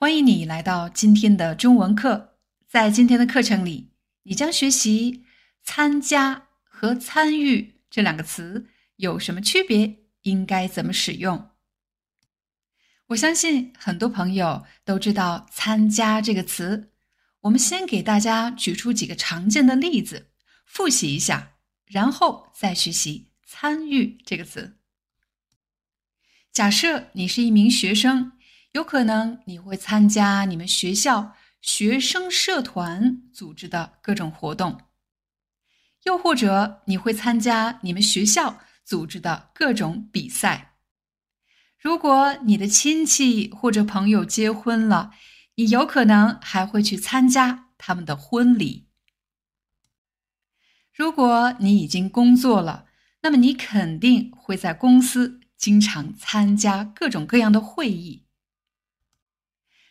欢迎你来到今天的中文课。在今天的课程里，你将学习“参加”和“参与”这两个词有什么区别，应该怎么使用。我相信很多朋友都知道“参加”这个词。我们先给大家举出几个常见的例子，复习一下，然后再学习“参与”这个词。假设你是一名学生。有可能你会参加你们学校学生社团组织的各种活动，又或者你会参加你们学校组织的各种比赛。如果你的亲戚或者朋友结婚了，你有可能还会去参加他们的婚礼。如果你已经工作了，那么你肯定会在公司经常参加各种各样的会议。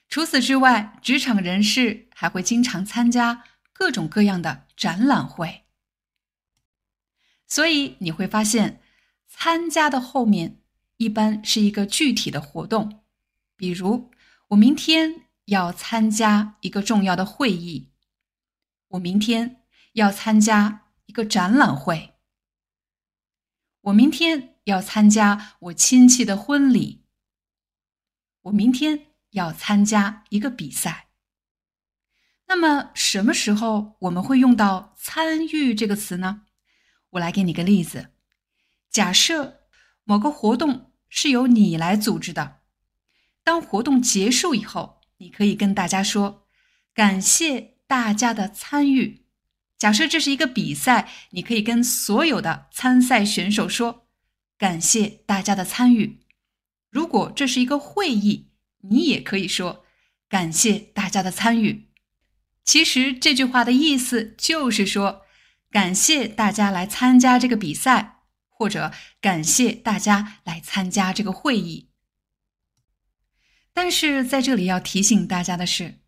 除此之外，职场人士还会经常参加各种各样的展览会。所以你会发现，参加的后面一般是一个具体的活动，比如我明天要参加一个重要的会议，我明天要参加一个展览会，我明天要参加我亲戚的婚礼，我明天。要参加一个比赛，那么什么时候我们会用到“参与”这个词呢？我来给你个例子。假设某个活动是由你来组织的，当活动结束以后，你可以跟大家说：“感谢大家的参与。”假设这是一个比赛，你可以跟所有的参赛选手说：“感谢大家的参与。”如果这是一个会议，你也可以说感谢大家的参与。其实这句话的意思就是说，感谢大家来参加这个比赛，或者感谢大家来参加这个会议。但是在这里要提醒大家的是，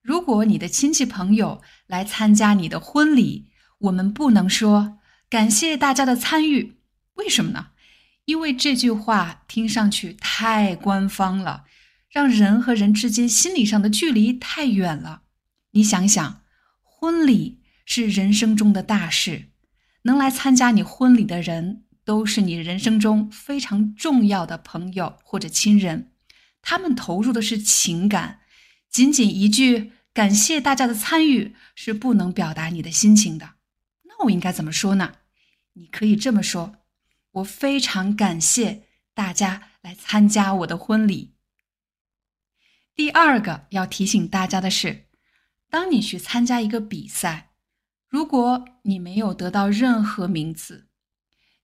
如果你的亲戚朋友来参加你的婚礼，我们不能说感谢大家的参与。为什么呢？因为这句话听上去太官方了。让人和人之间心理上的距离太远了。你想想，婚礼是人生中的大事，能来参加你婚礼的人都是你人生中非常重要的朋友或者亲人，他们投入的是情感。仅仅一句感谢大家的参与是不能表达你的心情的。那我应该怎么说呢？你可以这么说：我非常感谢大家来参加我的婚礼。第二个要提醒大家的是，当你去参加一个比赛，如果你没有得到任何名次，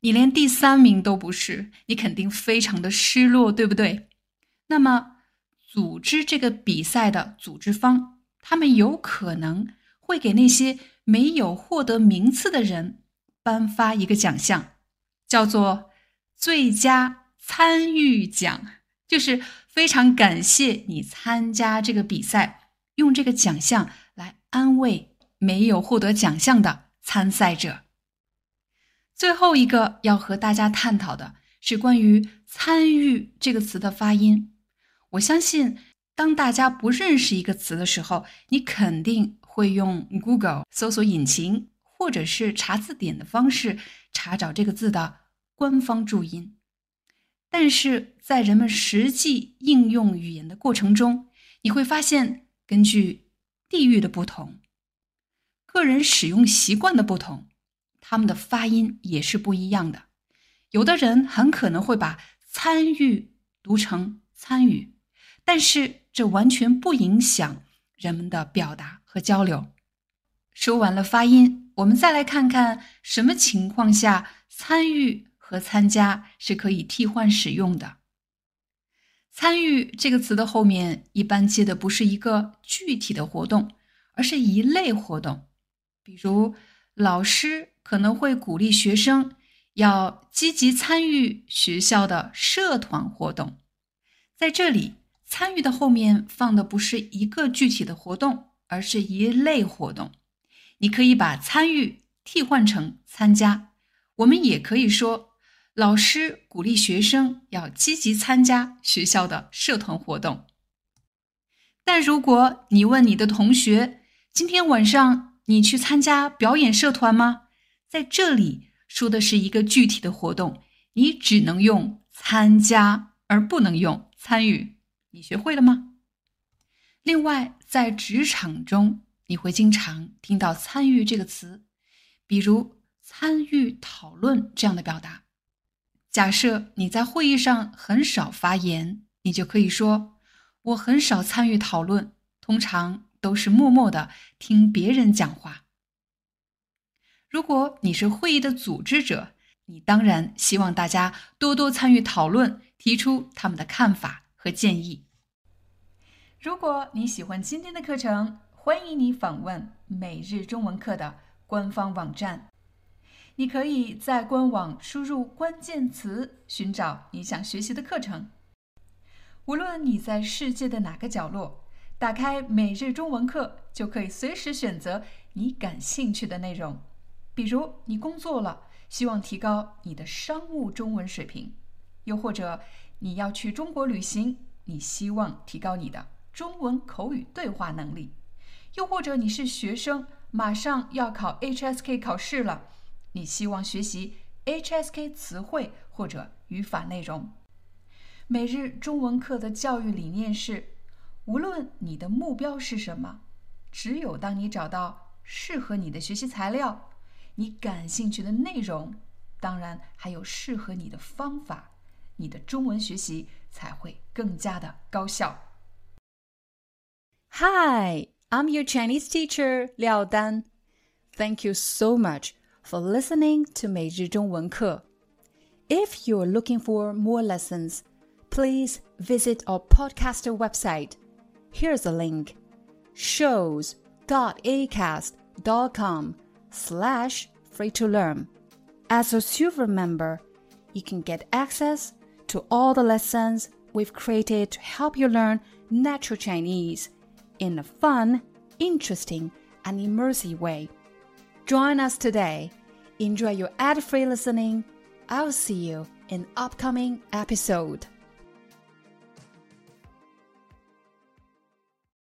你连第三名都不是，你肯定非常的失落，对不对？那么，组织这个比赛的组织方，他们有可能会给那些没有获得名次的人颁发一个奖项，叫做最佳参与奖，就是。非常感谢你参加这个比赛，用这个奖项来安慰没有获得奖项的参赛者。最后一个要和大家探讨的是关于“参与”这个词的发音。我相信，当大家不认识一个词的时候，你肯定会用 Google 搜索引擎或者是查字典的方式查找这个字的官方注音。但是在人们实际应用语言的过程中，你会发现，根据地域的不同、个人使用习惯的不同，他们的发音也是不一样的。有的人很可能会把“参与”读成“参与”，但是这完全不影响人们的表达和交流。说完了发音，我们再来看看什么情况下“参与”。和参加是可以替换使用的。参与这个词的后面一般接的不是一个具体的活动，而是一类活动。比如，老师可能会鼓励学生要积极参与学校的社团活动。在这里，参与的后面放的不是一个具体的活动，而是一类活动。你可以把参与替换成参加。我们也可以说。老师鼓励学生要积极参加学校的社团活动。但如果你问你的同学，今天晚上你去参加表演社团吗？在这里说的是一个具体的活动，你只能用参加，而不能用参与。你学会了吗？另外，在职场中，你会经常听到“参与”这个词，比如参与讨论这样的表达。假设你在会议上很少发言，你就可以说：“我很少参与讨论，通常都是默默的听别人讲话。”如果你是会议的组织者，你当然希望大家多多参与讨论，提出他们的看法和建议。如果你喜欢今天的课程，欢迎你访问每日中文课的官方网站。你可以在官网输入关键词，寻找你想学习的课程。无论你在世界的哪个角落，打开每日中文课，就可以随时选择你感兴趣的内容。比如，你工作了，希望提高你的商务中文水平；又或者你要去中国旅行，你希望提高你的中文口语对话能力；又或者你是学生，马上要考 HSK 考试了。你希望学习 HSK 词汇或者语法内容。每日中文课的教育理念是：无论你的目标是什么，只有当你找到适合你的学习材料、你感兴趣的内容，当然还有适合你的方法，你的中文学习才会更加的高效。Hi, I'm your Chinese teacher Liao Dan. Thank you so much. for listening to 每日中文课. If you're looking for more lessons, please visit our podcaster website. Here's a link shows.acast.com slash free to learn. As a silver member, you can get access to all the lessons we've created to help you learn natural Chinese in a fun, interesting, and immersive way. Join us today. Enjoy your ad free listening. I'll see you in upcoming episode.